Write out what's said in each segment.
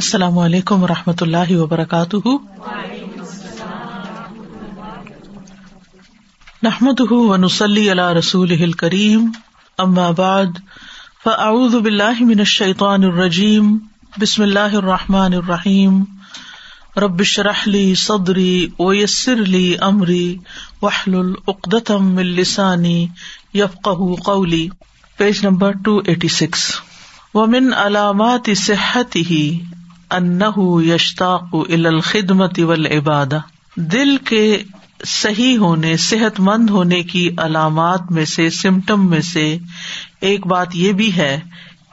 السلام علیکم و رحمۃ اللہ وبرکاتہ نحمد ونسلی علی رسول کریم اما بعد فاعوذ باللہ من الشیطان الرجیم بسم اللہ الرحمٰن الرحیم رب شرح لی صدری ویسر لی امری وحل العقدم من لسانی یفقہ قولی page number two eighty six ومن علامات صحت ہی یشتاق ال الخدمت اول عبادا دل کے صحیح ہونے صحت مند ہونے کی علامات میں سے سمٹم میں سے ایک بات یہ بھی ہے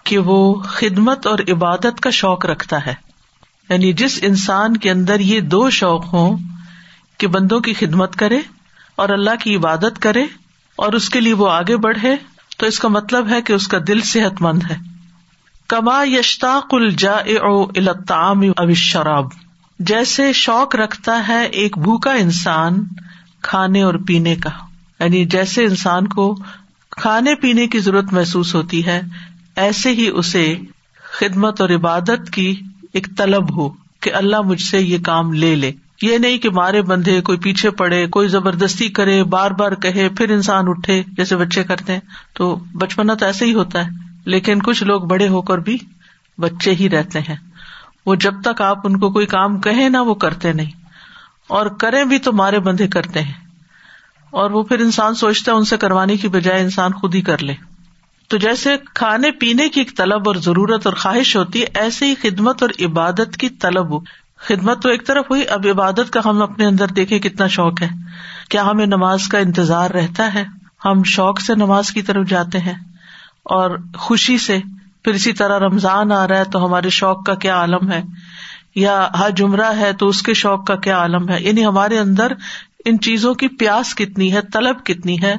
کہ وہ خدمت اور عبادت کا شوق رکھتا ہے یعنی جس انسان کے اندر یہ دو شوق ہوں کہ بندوں کی خدمت کرے اور اللہ کی عبادت کرے اور اس کے لیے وہ آگے بڑھے تو اس کا مطلب ہے کہ اس کا دل صحت مند ہے کما یشتا کل جا اب شراب جیسے شوق رکھتا ہے ایک بھوکا انسان کھانے اور پینے کا یعنی جیسے انسان کو کھانے پینے کی ضرورت محسوس ہوتی ہے ایسے ہی اسے خدمت اور عبادت کی ایک طلب ہو کہ اللہ مجھ سے یہ کام لے لے یہ نہیں کہ مارے بندھے کوئی پیچھے پڑے کوئی زبردستی کرے بار بار کہے پھر انسان اٹھے جیسے بچے کرتے تو بچپنا تو ایسے ہی ہوتا ہے لیکن کچھ لوگ بڑے ہو کر بھی بچے ہی رہتے ہیں وہ جب تک آپ ان کو کوئی کام کہیں نہ وہ کرتے نہیں اور کریں بھی تو مارے بندھے کرتے ہیں اور وہ پھر انسان سوچتا ہے ان سے کروانے کی بجائے انسان خود ہی کر لے تو جیسے کھانے پینے کی ایک طلب اور ضرورت اور خواہش ہوتی ہے ایسے ہی خدمت اور عبادت کی طلب ہو خدمت تو ایک طرف ہوئی اب عبادت کا ہم اپنے اندر دیکھے کتنا شوق ہے کیا ہمیں نماز کا انتظار رہتا ہے ہم شوق سے نماز کی طرف جاتے ہیں اور خوشی سے پھر اسی طرح رمضان آ رہا ہے تو ہمارے شوق کا کیا عالم ہے یا ہر جمرہ ہے تو اس کے شوق کا کیا عالم ہے یعنی ہمارے اندر ان چیزوں کی پیاس کتنی ہے طلب کتنی ہے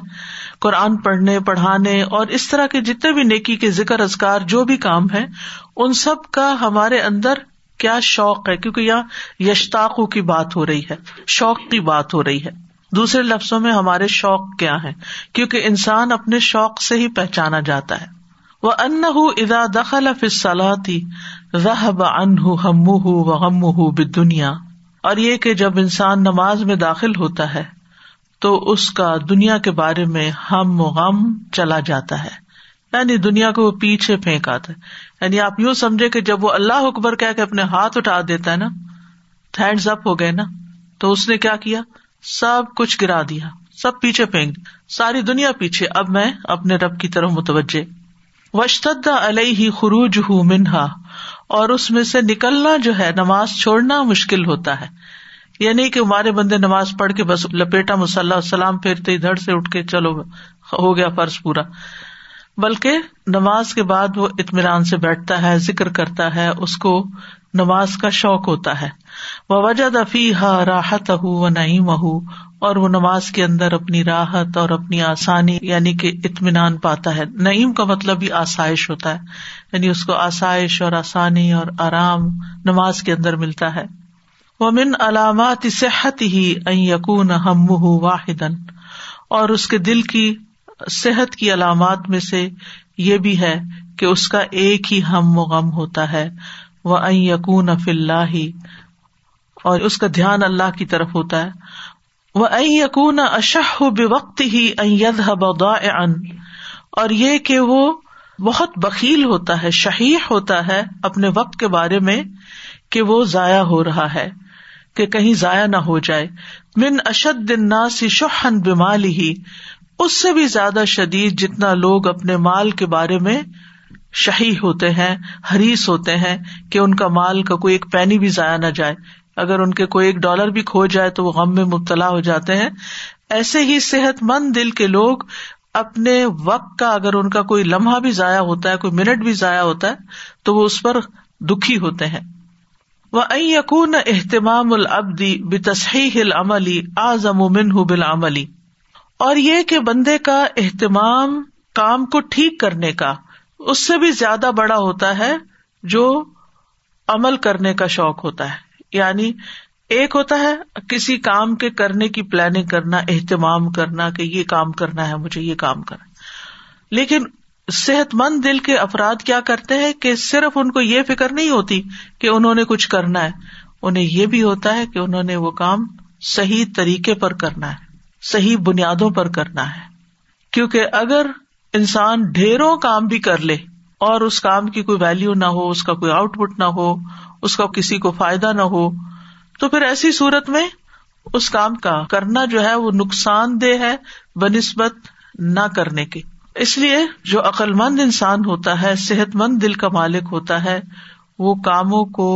قرآن پڑھنے پڑھانے اور اس طرح کے جتنے بھی نیکی کے ذکر ازکار جو بھی کام ہے ان سب کا ہمارے اندر کیا شوق ہے کیونکہ یہاں یشتاقو کی بات ہو رہی ہے شوق کی بات ہو رہی ہے دوسرے لفظوں میں ہمارے شوق کیا ہیں کیونکہ انسان اپنے شوق سے ہی پہچانا جاتا ہے وہ ان ادا دخل فلاحی رح بن دنیا اور یہ کہ جب انسان نماز میں داخل ہوتا ہے تو اس کا دنیا کے بارے میں ہم غم چلا جاتا ہے یعنی دنیا کو وہ پیچھے پھینک آتا ہے یعنی آپ یو سمجھے کہ جب وہ اللہ اکبر کہ اپنے ہاتھ اٹھا دیتا ہے نا ہینڈز اپ ہو گئے نا تو اس نے کیا کیا سب کچھ گرا دیا سب پیچھے پھینک ساری دنیا پیچھے اب میں اپنے رب کی طرف متوجہ وسط علیہ ہی خروج ہوں منہا اور اس میں سے نکلنا جو ہے نماز چھوڑنا مشکل ہوتا ہے یعنی کہ ہمارے بندے نماز پڑھ کے بس لپیٹا مسلح سلام پھیرتے دھڑ سے اٹھ کے چلو ہو گیا فرض پورا بلکہ نماز کے بعد وہ اطمینان سے بیٹھتا ہے ذکر کرتا ہے اس کو نماز کا شوق ہوتا ہے وہ وجہ دفی ہا راحت اہ وہ نعیم اور وہ نماز کے اندر اپنی راحت اور اپنی آسانی یعنی کہ اطمینان پاتا ہے نعیم کا مطلب بھی آسائش ہوتا ہے یعنی اس کو آسائش اور آسانی اور آرام نماز کے اندر ملتا ہے وہ من علامات صحت ہی یقون ہم واحد اور اس کے دل کی صحت کی علامات میں سے یہ بھی ہے کہ اس کا ایک ہی ہم و غم ہوتا ہے اللہ اور اس کا دھیان اللہ کی طرف ہوتا ہے وہ وہ این یقون اشہ بے وقت ہی ان اور یہ کہ بہت شہید ہوتا ہے اپنے وقت کے بارے میں کہ وہ ضائع ہو رہا ہے کہ کہیں ضائع نہ ہو جائے من اشد اشدی شہن بیمال ہی اس سے بھی زیادہ شدید جتنا لوگ اپنے مال کے بارے میں شہی ہوتے ہیں ہریس ہوتے ہیں کہ ان کا مال کا کوئی ایک پینی بھی ضائع نہ جائے اگر ان کے کوئی ایک ڈالر بھی کھو جائے تو وہ غم میں مبتلا ہو جاتے ہیں ایسے ہی صحت مند دل کے لوگ اپنے وقت کا اگر ان کا کوئی لمحہ بھی ضائع ہوتا ہے کوئی منٹ بھی ضائع ہوتا ہے تو وہ اس پر دکھی ہوتے ہیں وہ این یقون اہتمام العبدی بسحیح ہل عملی آزم و منہ بل عملی اور یہ کہ بندے کا اہتمام کام کو ٹھیک کرنے کا اس سے بھی زیادہ بڑا ہوتا ہے جو عمل کرنے کا شوق ہوتا ہے یعنی ایک ہوتا ہے کسی کام کے کرنے کی پلاننگ کرنا اہتمام کرنا کہ یہ کام کرنا ہے مجھے یہ کام کرنا لیکن صحت مند دل کے افراد کیا کرتے ہیں کہ صرف ان کو یہ فکر نہیں ہوتی کہ انہوں نے کچھ کرنا ہے انہیں یہ بھی ہوتا ہے کہ انہوں نے وہ کام صحیح طریقے پر کرنا ہے صحیح بنیادوں پر کرنا ہے کیونکہ اگر انسان ڈھیروں کام بھی کر لے اور اس کام کی کوئی ویلو نہ ہو اس کا کوئی آؤٹ پٹ نہ ہو اس کا کسی کو فائدہ نہ ہو تو پھر ایسی صورت میں اس کام کا کرنا جو ہے وہ نقصان دہ ہے بہ نسبت نہ کرنے کے اس لیے جو عقل مند انسان ہوتا ہے صحت مند دل کا مالک ہوتا ہے وہ کاموں کو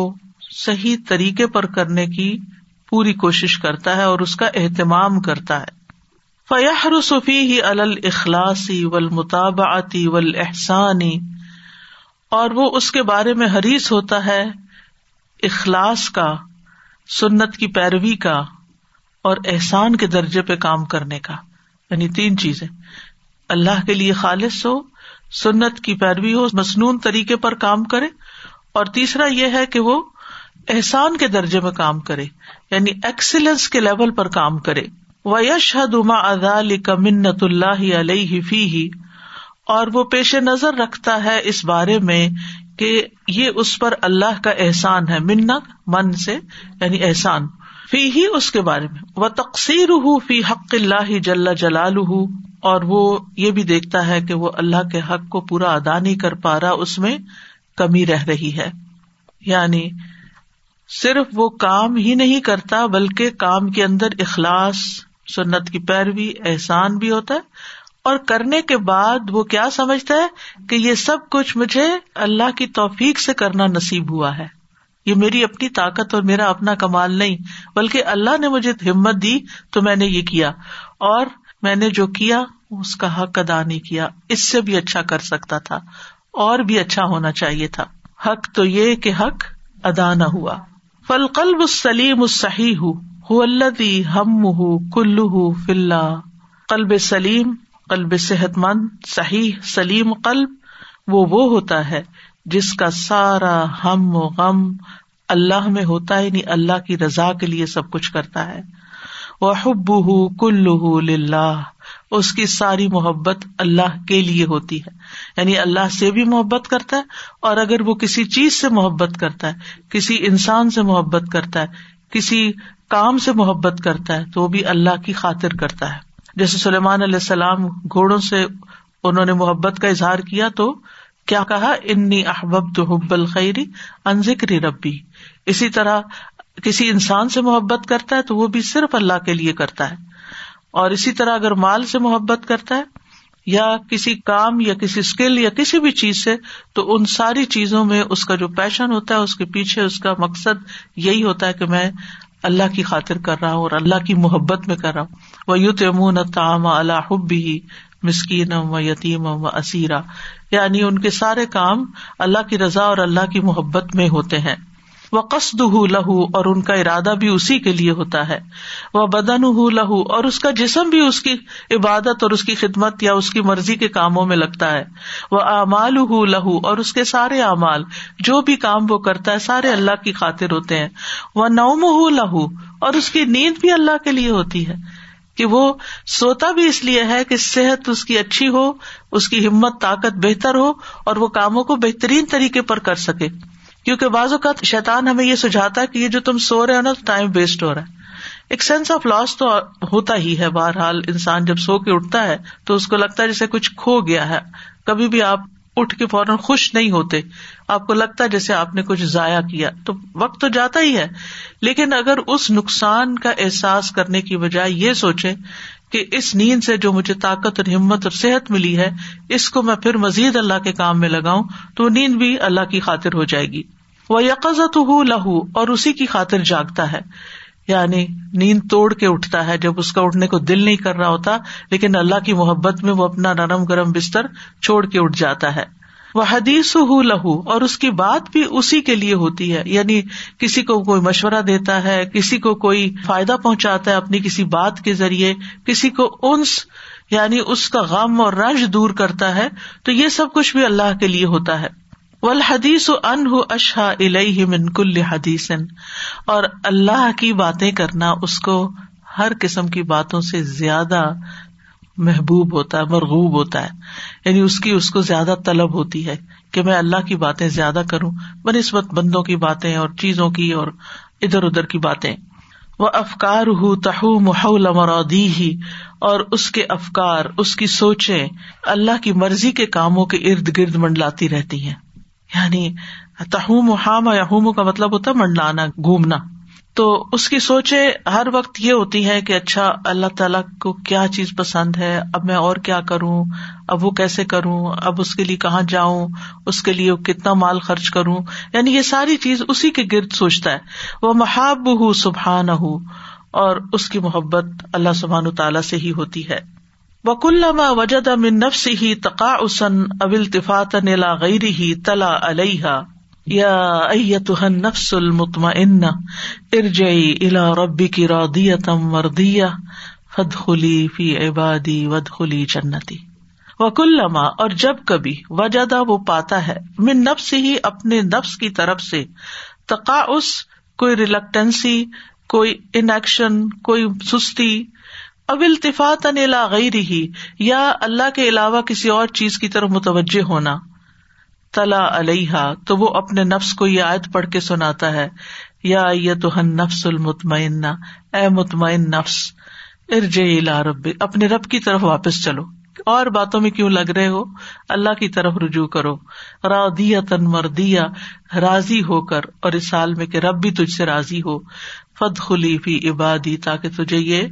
صحیح طریقے پر کرنے کی پوری کوشش کرتا ہے اور اس کا اہتمام کرتا ہے فیاح رسفی ہی الخلاصی ول احسانی اور وہ اس کے بارے میں حریث ہوتا ہے اخلاص کا سنت کی پیروی کا اور احسان کے درجے پہ کام کرنے کا یعنی تین چیزیں اللہ کے لیے خالص ہو سنت کی پیروی ہو مصنون طریقے پر کام کرے اور تیسرا یہ ہے کہ وہ احسان کے درجے میں کام کرے یعنی ایکسیلنس کے لیول پر کام کرے و یش حد اما ادالی کا منت اللہ علیہ فی اور وہ پیش نظر رکھتا ہے اس بارے میں کہ یہ اس پر اللہ کا احسان ہے منا من سے یعنی احسان فی ہی اس کے بارے میں تقسیر فی حق اللہ جل جلال اور وہ یہ بھی دیکھتا ہے کہ وہ اللہ کے حق کو پورا ادا نہیں کر پا رہا اس میں کمی رہ رہی ہے یعنی صرف وہ کام ہی نہیں کرتا بلکہ کام کے اندر اخلاص سنت کی پیروی احسان بھی ہوتا ہے اور کرنے کے بعد وہ کیا سمجھتا ہے کہ یہ سب کچھ مجھے اللہ کی توفیق سے کرنا نصیب ہوا ہے یہ میری اپنی طاقت اور میرا اپنا کمال نہیں بلکہ اللہ نے مجھے ہمت دی تو میں نے یہ کیا اور میں نے جو کیا اس کا حق ادا نہیں کیا اس سے بھی اچھا کر سکتا تھا اور بھی اچھا ہونا چاہیے تھا حق تو یہ کہ حق ادا نہ ہوا فل قلب سلیم اس صحیح ہوں ہودی ہم ہم کل فل قلب سلیم قلب صحت مند صحیح سلیم قلب وہ وہ ہوتا ہے جس کا سارا ہم و غم اللہ میں ہوتا ہے یعنی اللہ کی رضا کے لیے سب کچھ کرتا ہے وہ حب کلو ہُل اس کی ساری محبت اللہ کے لیے ہوتی ہے یعنی اللہ سے بھی محبت کرتا ہے اور اگر وہ کسی چیز سے محبت کرتا ہے کسی انسان سے محبت کرتا ہے کسی کام سے محبت کرتا ہے تو وہ بھی اللہ کی خاطر کرتا ہے جیسے سلیمان علیہ السلام گھوڑوں سے انہوں نے محبت کا اظہار کیا تو کیا کہا انی انحب تو حب الخری ان ذکری ربی اسی طرح کسی انسان سے محبت کرتا ہے تو وہ بھی صرف اللہ کے لیے کرتا ہے اور اسی طرح اگر مال سے محبت کرتا ہے یا کسی کام یا کسی اسکل یا کسی بھی چیز سے تو ان ساری چیزوں میں اس کا جو پیشن ہوتا ہے اس کے پیچھے اس کا مقصد یہی ہوتا ہے کہ میں اللہ کی خاطر کر رہا ہوں اور اللہ کی محبت میں کر رہا ہوں وہ یو تمون تام اللہ بھی مسکین ام یتیم و اسیرا یعنی ان کے سارے کام اللہ کی رضا اور اللہ کی محبت میں ہوتے ہیں وہ قسد ہُو لہو اور ان کا ارادہ بھی اسی کے لیے ہوتا ہے وہ بدن ہُو لہو اور اس کا جسم بھی اس کی عبادت اور اس کی خدمت یا اس کی مرضی کے کاموں میں لگتا ہے وہ ہُو لہو اور اس کے سارے اعمال جو بھی کام وہ کرتا ہے سارے اللہ کی خاطر ہوتے ہیں وہ نوم ہُو لہو اور اس کی نیند بھی اللہ کے لیے ہوتی ہے کہ وہ سوتا بھی اس لیے ہے کہ صحت اس کی اچھی ہو اس کی ہمت طاقت بہتر ہو اور وہ کاموں کو بہترین طریقے پر کر سکے کیونکہ بعض اوقات شیتان ہمیں یہ سجاتا ہے کہ یہ جو تم سو رہے ہو نا تو ٹائم ویسٹ ہو رہا ہے ایک سینس آف لاس تو ہوتا ہی ہے بہرحال انسان جب سو کے اٹھتا ہے تو اس کو لگتا ہے جیسے کچھ کھو گیا ہے کبھی بھی آپ اٹھ کے فوراً خوش نہیں ہوتے آپ کو لگتا جیسے آپ نے کچھ ضائع کیا تو وقت تو جاتا ہی ہے لیکن اگر اس نقصان کا احساس کرنے کی بجائے یہ سوچے کہ اس نیند سے جو مجھے طاقت اور ہمت اور صحت ملی ہے اس کو میں پھر مزید اللہ کے کام میں لگاؤں تو وہ نیند بھی اللہ کی خاطر ہو جائے گی وہ یقزت ہو ہُو لہ اور اسی کی خاطر جاگتا ہے یعنی نیند توڑ کے اٹھتا ہے جب اس کا اٹھنے کو دل نہیں کر رہا ہوتا لیکن اللہ کی محبت میں وہ اپنا نرم گرم بستر چھوڑ کے اٹھ جاتا ہے وہ حدیث ہو لہو اور اس کی بات بھی اسی کے لیے ہوتی ہے یعنی کسی کو کوئی مشورہ دیتا ہے کسی کو کوئی فائدہ پہنچاتا ہے اپنی کسی بات کے ذریعے کسی کو انس یعنی اس کا غم اور رش دور کرتا ہے تو یہ سب کچھ بھی اللہ کے لیے ہوتا ہے الحدیث ان من کل حدیث اور اللہ کی باتیں کرنا اس کو ہر قسم کی باتوں سے زیادہ محبوب ہوتا ہے مرغوب ہوتا ہے یعنی اس کی اس کو زیادہ طلب ہوتی ہے کہ میں اللہ کی باتیں زیادہ کروں بہ نسبت بندوں کی باتیں اور چیزوں کی اور ادھر ادھر کی باتیں وہ افکار ہوں تہ محول مرودی ہی اور اس کے افکار اس کی سوچیں اللہ کی مرضی کے کاموں کے ارد گرد منڈلاتی رہتی ہیں یعنی تہوم و حام یا ہومو کا مطلب ہوتا ہے منڈلانا گھومنا تو اس کی سوچے ہر وقت یہ ہوتی ہے کہ اچھا اللہ تعالی کو کیا چیز پسند ہے اب میں اور کیا کروں اب وہ کیسے کروں اب اس کے لیے کہاں جاؤں اس کے لیے کتنا مال خرچ کروں یعنی یہ ساری چیز اسی کے گرد سوچتا ہے وہ محاب ہُو سبحان ہوں اور اس کی محبت اللہ سبحان و تعالیٰ سے ہی ہوتی ہے وکلام وجدا منف نیلا ابل ہی تلا علیہ نفس علیحاطم ارجئی الا ربی کی خلی فی عبادی ود خلی جنتی وکلما اور جب کبھی وجدا وہ پاتا ہے من نفس ہی اپنے نفس کی طرف سے تقاس کوئی ریلکٹینسی کوئی انیکشن کوئی سستی اب التفاطن ہی یا اللہ کے علاوہ کسی اور چیز کی طرف متوجہ ہونا تلا علیہ تو وہ اپنے نفس کو یہ آیت پڑھ کے سناتا ہے یا نفس نفس اے مطمئن ارج رب اپنے رب کی طرف واپس چلو اور باتوں میں کیوں لگ رہے ہو اللہ کی طرف رجوع کرو دیا تن مردیا راضی ہو کر اور اس سال میں کہ رب بھی تجھ سے راضی ہو فت خلیفی عبادی تاکہ تجھے یہ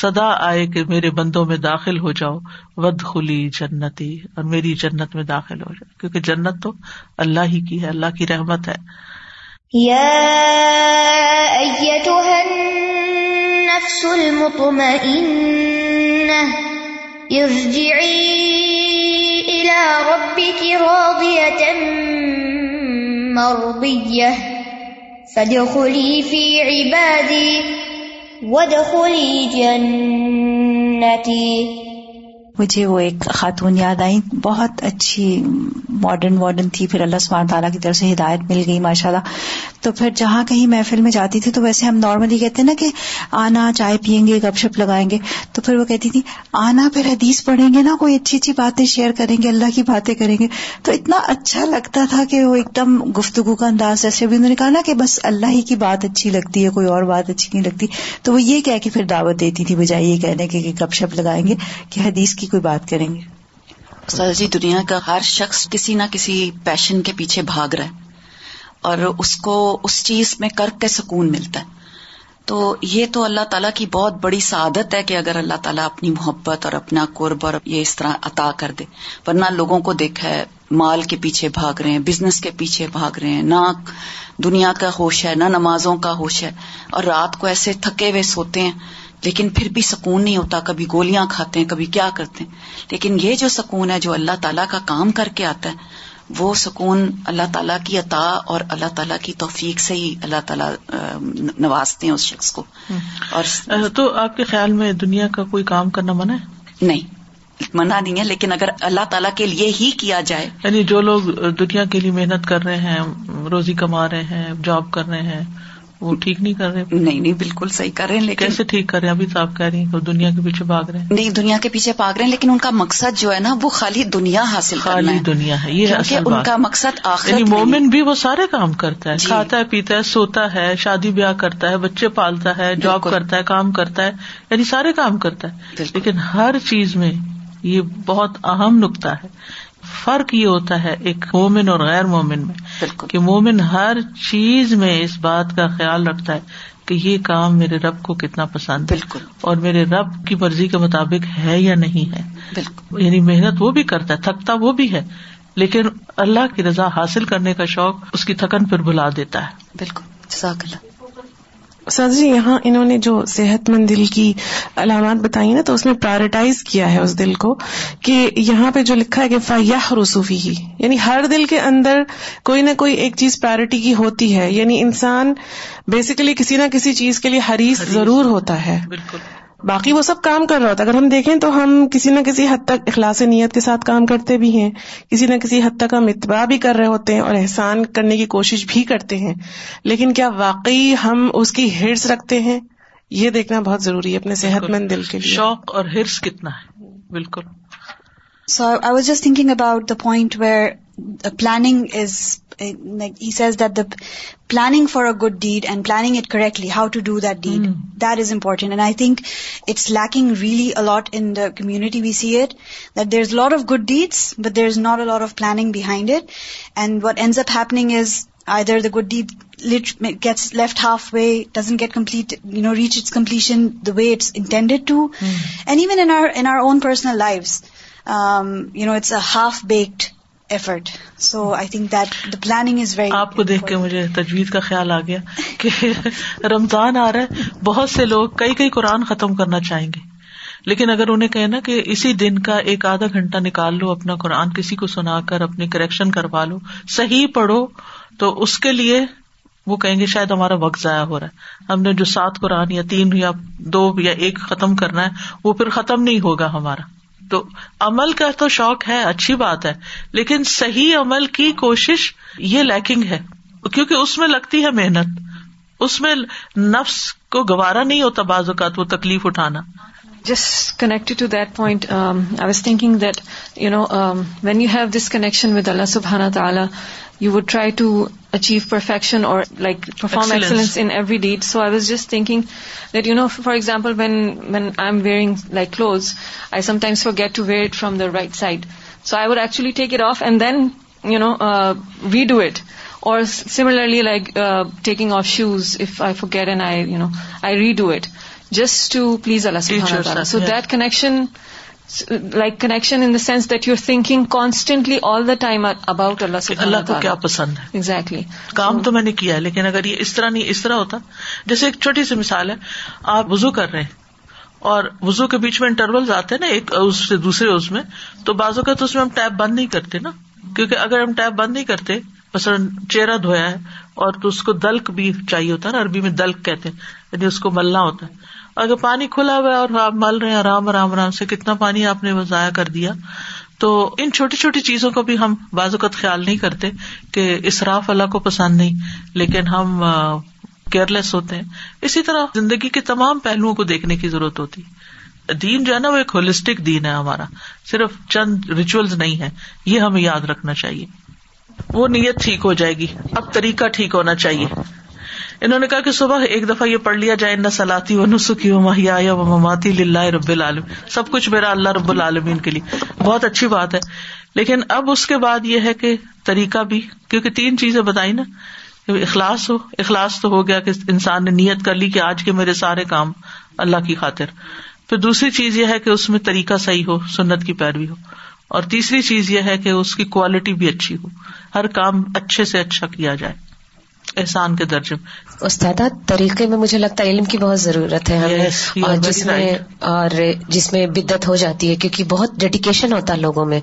سدا آئے کہ میرے بندوں میں داخل ہو جاؤ ود خلی جنتی اور میری جنت میں داخل ہو جاؤ کیونکہ جنت تو اللہ ہی کی ہے اللہ کی رحمت ہے مجھے وہ ایک خاتون یاد آئی بہت اچھی ماڈرن واڈرن تھی پھر اللہ سبحانہ تعالیٰ کی طرف سے ہدایت مل گئی ماشاء اللہ تو پھر جہاں کہیں محفل میں جاتی تھی تو ویسے ہم نارملی کہتے ہیں نا کہ آنا چائے پئیں گے گپ شپ لگائیں گے تو پھر وہ کہتی تھی آنا پھر حدیث پڑھیں گے نا کوئی اچھی اچھی باتیں شیئر کریں گے اللہ کی باتیں کریں گے تو اتنا اچھا لگتا تھا کہ وہ ایک دم گفتگو کا انداز جیسے بھی انہوں نے کہا نا کہ بس اللہ ہی کی بات اچھی لگتی ہے کوئی اور بات اچھی نہیں لگتی تو وہ یہ کہہ کے پھر دعوت دیتی تھی بجائے یہ کہنے کے کہ گپ شپ لگائیں گے کہ حدیث کی کوئی بات کریں گے سر جی دنیا کا ہر شخص کسی نہ کسی پیشن کے پیچھے بھاگ رہا ہے اور اس کو اس چیز میں کر کے سکون ملتا ہے تو یہ تو اللہ تعالیٰ کی بہت بڑی سعادت ہے کہ اگر اللہ تعالیٰ اپنی محبت اور اپنا قرب اور یہ اس طرح عطا کر دے ورنہ لوگوں کو دیکھا ہے مال کے پیچھے بھاگ رہے ہیں بزنس کے پیچھے بھاگ رہے ہیں نہ دنیا کا ہوش ہے نہ نمازوں کا ہوش ہے اور رات کو ایسے تھکے ہوئے سوتے ہیں لیکن پھر بھی سکون نہیں ہوتا کبھی گولیاں کھاتے ہیں کبھی کیا کرتے ہیں لیکن یہ جو سکون ہے جو اللہ تعالیٰ کا کام کر کے آتا ہے وہ سکون اللہ تعالیٰ کی عطا اور اللہ تعالیٰ کی توفیق سے ہی اللہ تعالیٰ نوازتے ہیں اس شخص کو اور تو آپ کے خیال میں دنیا کا کوئی کام کرنا منع ہے نہیں منع نہیں ہے لیکن اگر اللہ تعالیٰ کے لیے ہی کیا جائے یعنی جو لوگ دنیا کے لیے محنت کر رہے ہیں روزی کما رہے ہیں جاب کر رہے ہیں وہ ٹھیک نہیں کر رہے نہیں نہیں بالکل صحیح کر رہے ہیں لیکن کیسے ٹھیک کر رہے ہیں ابھی تو آپ کہہ رہے ہیں کہ دنیا کے پیچھے بھاگ رہے ہیں نہیں دنیا کے پیچھے بھاگ رہے ہیں لیکن ان کا مقصد جو ہے نا وہ خالی دنیا حاصل خالی کرنا دنیا ہے یہ ان کا مقصد آخر یعنی مومن بھی وہ سارے کام کرتا ہے جی۔ کھاتا ہے پیتا ہے سوتا ہے شادی بیاہ کرتا ہے بچے پالتا ہے جاب کرتا ہے کام کرتا ہے یعنی سارے کام کرتا ہے لیکن ہر چیز میں یہ بہت اہم نقطہ ہے فرق یہ ہوتا ہے ایک مومن اور غیر مومن میں بالکل. کہ مومن ہر چیز میں اس بات کا خیال رکھتا ہے کہ یہ کام میرے رب کو کتنا پسند ہے اور میرے رب کی مرضی کے مطابق ہے یا نہیں ہے بالکل یعنی محنت وہ بھی کرتا ہے تھکتا وہ بھی ہے لیکن اللہ کی رضا حاصل کرنے کا شوق اس کی تھکن پھر بلا دیتا ہے بالکل سر جی یہاں انہوں نے جو صحت مند دل کی علامات بتائی نا تو اس میں پرائرٹائز کیا ہے اس دل کو کہ یہاں پہ جو لکھا ہے کہ فیاح رسوفی ہی یعنی ہر دل کے اندر کوئی نہ کوئی ایک چیز پرائرٹی کی ہوتی ہے یعنی انسان بیسیکلی کسی نہ کسی چیز کے لیے حریص ضرور ہوتا ہے بالکل باقی وہ سب کام کر رہا ہوتا ہے اگر ہم دیکھیں تو ہم کسی نہ کسی حد تک اخلاص نیت کے ساتھ کام کرتے بھی ہیں کسی نہ کسی حد تک ہم اتباع بھی کر رہے ہوتے ہیں اور احسان کرنے کی کوشش بھی کرتے ہیں لیکن کیا واقعی ہم اس کی ہرس رکھتے ہیں یہ دیکھنا بہت ضروری ہے اپنے صحت مند دل کے شوق اور ہرس کتنا ہے بالکل so I was just thinking about the point where the uh, planning is, uh, like he says that the planning for a good deed and planning it correctly, how to do that deed, hmm. that is important. And I think it's lacking really a lot in the community. We see it, that there's a lot of good deeds, but there's not a lot of planning behind it. And what ends up happening is either the good deed gets left halfway, doesn't get complete, reach its completion the way it's intended to. Hmm. And even in our own personal lives, um, it's a half-baked effort so I think that the planning is very آپ کو دیکھ کے مجھے تجویز کا خیال آ گیا کہ رمضان آ رہا ہے بہت سے لوگ کئی کئی قرآن ختم کرنا چاہیں گے لیکن اگر انہیں کہنا کہ اسی دن کا ایک آدھا گھنٹہ نکال لو اپنا قرآن کسی کو سنا کر اپنی کریکشن کروا لو صحیح پڑھو تو اس کے لیے وہ کہیں گے شاید ہمارا وقت ضائع ہو رہا ہے ہم نے جو سات قرآن یا تین یا دو یا ایک ختم کرنا ہے وہ پھر ختم نہیں ہوگا ہمارا تو عمل کا تو شوق ہے اچھی بات ہے لیکن صحیح عمل کی کوشش یہ لیکنگ ہے کیونکہ اس میں لگتی ہے محنت اس میں نفس کو گوارا نہیں ہوتا بعض اوقات وہ تکلیف اٹھانا just connected to that point I was thinking that you know when you have this connection with Allah سبحانہ تعالی you would try to achieve perfection or perform excellence in every deed. So I was just thinking that, for example, when I'm wearing clothes, I sometimes forget to wear it from the right side. So I would actually take it off and then, uh, redo it. Or similarly, uh, taking off shoes, if I forget and I redo it, just to please Allah subhanahu wa ta'ala. So that connection like connection in the the sense that you thinking all time about Allah سے اللہ کو کیا پسند ہے کام تو میں نے کیا ہے لیکن اگر یہ اس طرح نہیں اس طرح ہوتا جیسے ایک چھوٹی سی مثال ہے آپ وزو کر رہے ہیں اور وزو کے بیچ میں انٹرولز آتے ہیں نا ایک اس سے دوسرے اس میں تو بازو کا تو اس میں ہم ٹیپ بند نہیں کرتے نا کیونکہ اگر ہم ٹیپ بند نہیں کرتے مثلاً چہرہ دھویا ہے اور تو اس کو دلک بھی چاہیے ہوتا ہے نا عربی میں دلک کہتے ہیں یعنی اس کو ملنا ہوتا ہے اگر پانی کھلا ہوا ہے اور آپ مل رہے ہیں آرام آرام آرام سے کتنا پانی آپ نے وہ ضائع کر دیا تو ان چھوٹی چھوٹی چیزوں کو بھی ہم بعض اوقات خیال نہیں کرتے کہ اصراف اللہ کو پسند نہیں لیکن ہم کیئر لیس ہوتے ہیں اسی طرح زندگی کے تمام پہلوؤں کو دیکھنے کی ضرورت ہوتی دین جو ہے نا وہ ایک ہولسٹک دین ہے ہمارا صرف چند ریچولز نہیں ہے یہ ہمیں یاد رکھنا چاہیے وہ نیت ٹھیک ہو جائے گی اب طریقہ ٹھیک ہونا چاہیے انہوں نے کہا کہ صبح ایک دفعہ یہ پڑھ لیا جائے نہ سلاتی و نسخی و مہیا و مماتی للہ رب العالم سب کچھ میرا اللہ رب العالمین کے لیے بہت اچھی بات ہے لیکن اب اس کے بعد یہ ہے کہ طریقہ بھی کیونکہ تین چیزیں بتائی نا اخلاص ہو اخلاص تو ہو گیا کہ انسان نے نیت کر لی کہ آج کے میرے سارے کام اللہ کی خاطر پھر دوسری چیز یہ ہے کہ اس میں طریقہ صحیح ہو سنت کی پیروی ہو اور تیسری چیز یہ ہے کہ اس کی کوالٹی بھی اچھی ہو ہر کام اچھے سے اچھا کیا جائے احسان کے درجے استاد طریقے میں مجھے لگتا ہے علم کی بہت ضرورت ہے ہمیں جس میں اور جس میں بدت ہو جاتی ہے کیونکہ بہت ڈیڈیکیشن ہوتا ہے لوگوں میں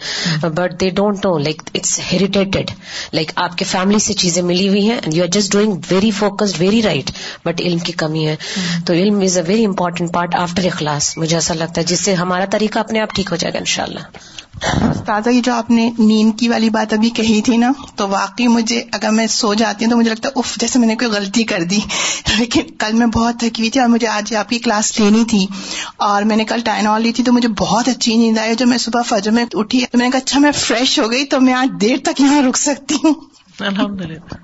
but they don't know like it's inherited like آپ کے فیملی سے چیزیں ملی ہوئی ہیں you are just doing very focused very right but علم کی کمی ہے hmm. تو علم is a very important part after a class مجھے ایسا لگتا ہے جس سے ہمارا طریقہ اپنے آپ ٹھیک ہو جائے گا ان شاء اللہ جو آپ نے نیند کی والی بات ابھی کہی تھی نا تو واقعی مجھے اگر میں سو جاتی ہوں تو مجھے لگتا ہے اف جیسے میں نے کوئی غلطی کر دی لیکن کل میں بہت تھکی ہوئی تھی اور مجھے آج آپ کی کلاس لینی تھی اور میں نے کل لی تھی تو مجھے بہت اچھی نیند آئی جب میں صبح فجر میں اٹھی تو میں نے کہا اچھا میں فریش ہو گئی تو میں آج دیر تک یہاں رک سکتی ہوں الحمد للہ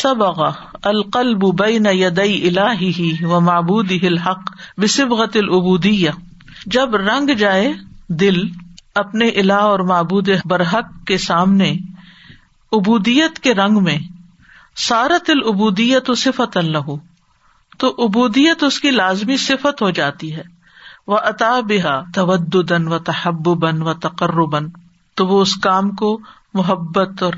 فبا القلب ببئی نہ مابودی ہلحق الحق الابی یا جب رنگ جائے دل اپنے علا اور معبود برحق کے سامنے ابودیت کے رنگ میں سارت العبودیت و صفت اللہ تو عبودیت اس کی لازمی صفت ہو جاتی ہے وہ و تقربن تو وہ اس کام کو محبت اور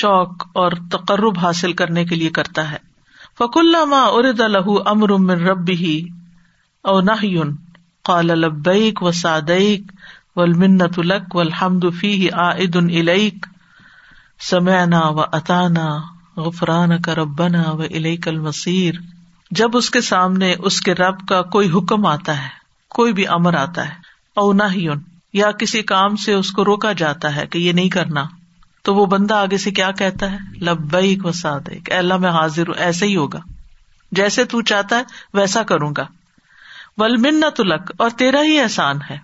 شوق اور تقرب حاصل کرنے کے لیے کرتا ہے فک اللہ ماں ارد رب ہی او نہ قال و ول من والحمد و عائد فی آد ان علیک سمینا و اطانا غفران کا ربنا و علیک المسی جب اس کے سامنے اس کے رب کا کوئی حکم آتا ہے کوئی بھی امر آتا ہے او ہی ان یا کسی کام سے اس کو روکا جاتا ہے کہ یہ نہیں کرنا تو وہ بندہ آگے سے کیا کہتا ہے لبیک وساد اللہ میں حاضر ہوں ایسے ہی ہوگا جیسے تاہتا ہے ویسا کروں گا ولم تلک اور تیرا ہی احسان ہے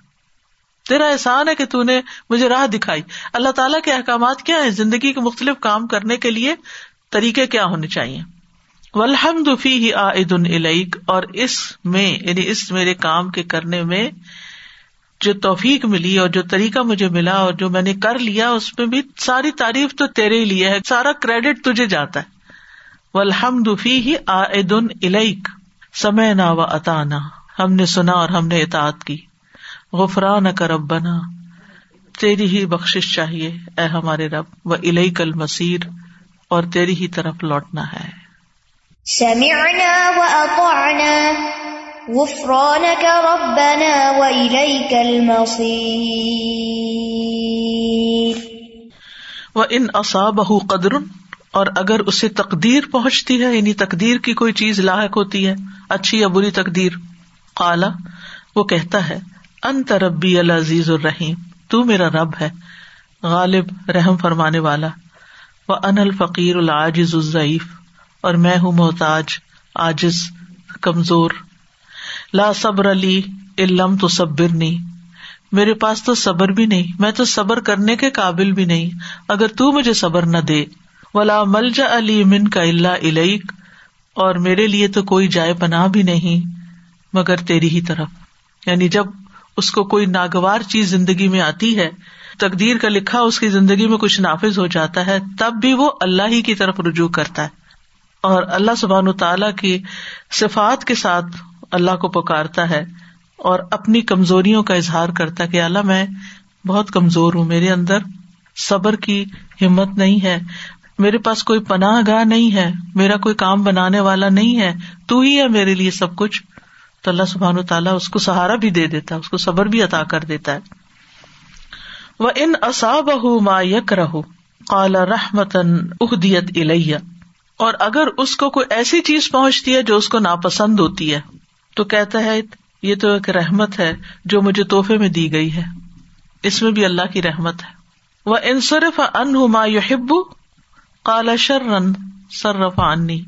تیرا احسان ہے کہ تون نے مجھے راہ دکھائی اللہ تعالیٰ کے احکامات کیا ہیں زندگی کے مختلف کام کرنے کے لیے طریقے کیا ہونے چاہیے ولحمد دفی ہی آد ان اور اس میں یعنی اس میرے کام کے کرنے میں جو توفیق ملی اور جو طریقہ مجھے ملا اور جو میں نے کر لیا اس میں بھی ساری تعریف تو تیرے لیے ہے سارا کریڈٹ تجھے جاتا ہے ولحم دفی ہی آد ان علیک سمے نہ و اطانا ہم نے سنا اور ہم نے اطاعت کی غفران کا ربنا تیری ہی بخشش چاہیے اے ہمارے رب و علئی کل مصیر اور تیری ہی طرف لوٹنا ہے ان اصابہ قدر اور اگر اسے تقدیر پہنچتی ہے یعنی تقدیر کی کوئی چیز لاحق ہوتی ہے اچھی یا بری تقدیر قالا وہ کہتا ہے ان ربی العزیز الرحیم تو میرا رب ہے غالب رحم فرمانے والا ان الفقیر العجز الضعیف اور میں ہوں محتاج آجز کمزور لا صبر علی علم تو صبر میرے پاس تو صبر بھی نہیں میں تو صبر کرنے کے قابل بھی نہیں اگر تو مجھے صبر نہ دے ولا مل ملجا علی من کا اللہ علیہ اور میرے لیے تو کوئی جائے پناہ بھی نہیں مگر تیری ہی طرف یعنی جب اس کو کوئی ناگوار چیز زندگی میں آتی ہے تقدیر کا لکھا اس کی زندگی میں کچھ نافذ ہو جاتا ہے تب بھی وہ اللہ ہی کی طرف رجوع کرتا ہے اور اللہ سبحان تعالی کی صفات کے ساتھ اللہ کو پکارتا ہے اور اپنی کمزوریوں کا اظہار کرتا ہے کہ اللہ میں بہت کمزور ہوں میرے اندر صبر کی ہمت نہیں ہے میرے پاس کوئی پناہ گاہ نہیں ہے میرا کوئی کام بنانے والا نہیں ہے تو ہی ہے میرے لیے سب کچھ تو اللہ سبحان و تعالیٰ اس کو سہارا بھی دے دیتا ہے اس کو صبر بھی عطا کر دیتا ہے وہ ان اصاب ما یک رہو کالا رحمتی اور اگر اس کو کوئی ایسی چیز پہنچتی ہے جو اس کو ناپسند ہوتی ہے تو کہتا ہے یہ تو ایک رحمت ہے جو مجھے توحفے میں دی گئی ہے اس میں بھی اللہ کی رحمت ہے وہ انصرف ان ماحب کالا شرن سرفا انی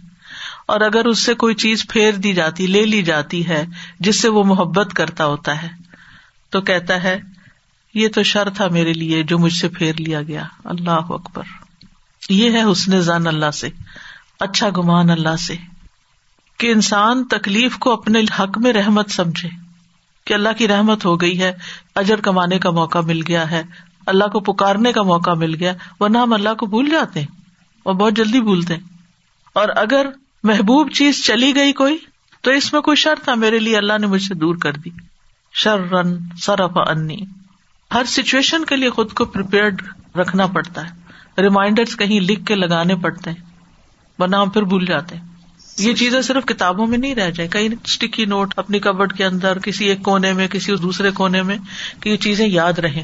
اور اگر اس سے کوئی چیز پھیر دی جاتی لے لی جاتی ہے جس سے وہ محبت کرتا ہوتا ہے تو کہتا ہے یہ تو شر تھا میرے لیے جو مجھ سے پھیر لیا گیا اللہ اکبر یہ ہے حسن زان اللہ سے اچھا گمان اللہ سے کہ انسان تکلیف کو اپنے حق میں رحمت سمجھے کہ اللہ کی رحمت ہو گئی ہے اجر کمانے کا موقع مل گیا ہے اللہ کو پکارنے کا موقع مل گیا ورنہ ہم اللہ کو بھول جاتے ہیں اور بہت جلدی بھولتے ہیں اور اگر محبوب چیز چلی گئی کوئی تو اس میں کوئی شر تھا میرے لیے اللہ نے مجھ سے دور کر دی شر سرف انی ہر سچویشن کے لیے خود کو رکھنا پڑتا ہے ریمائنڈر کہیں لکھ کے لگانے پڑتے ہیں بنا پھر بھول جاتے ہیں یہ چیزیں صرف کتابوں میں نہیں رہ جائیں کہیں اسٹکی نوٹ اپنی کبڈ کے اندر کسی ایک کونے میں کسی دوسرے کونے میں کہ یہ چیزیں یاد رہیں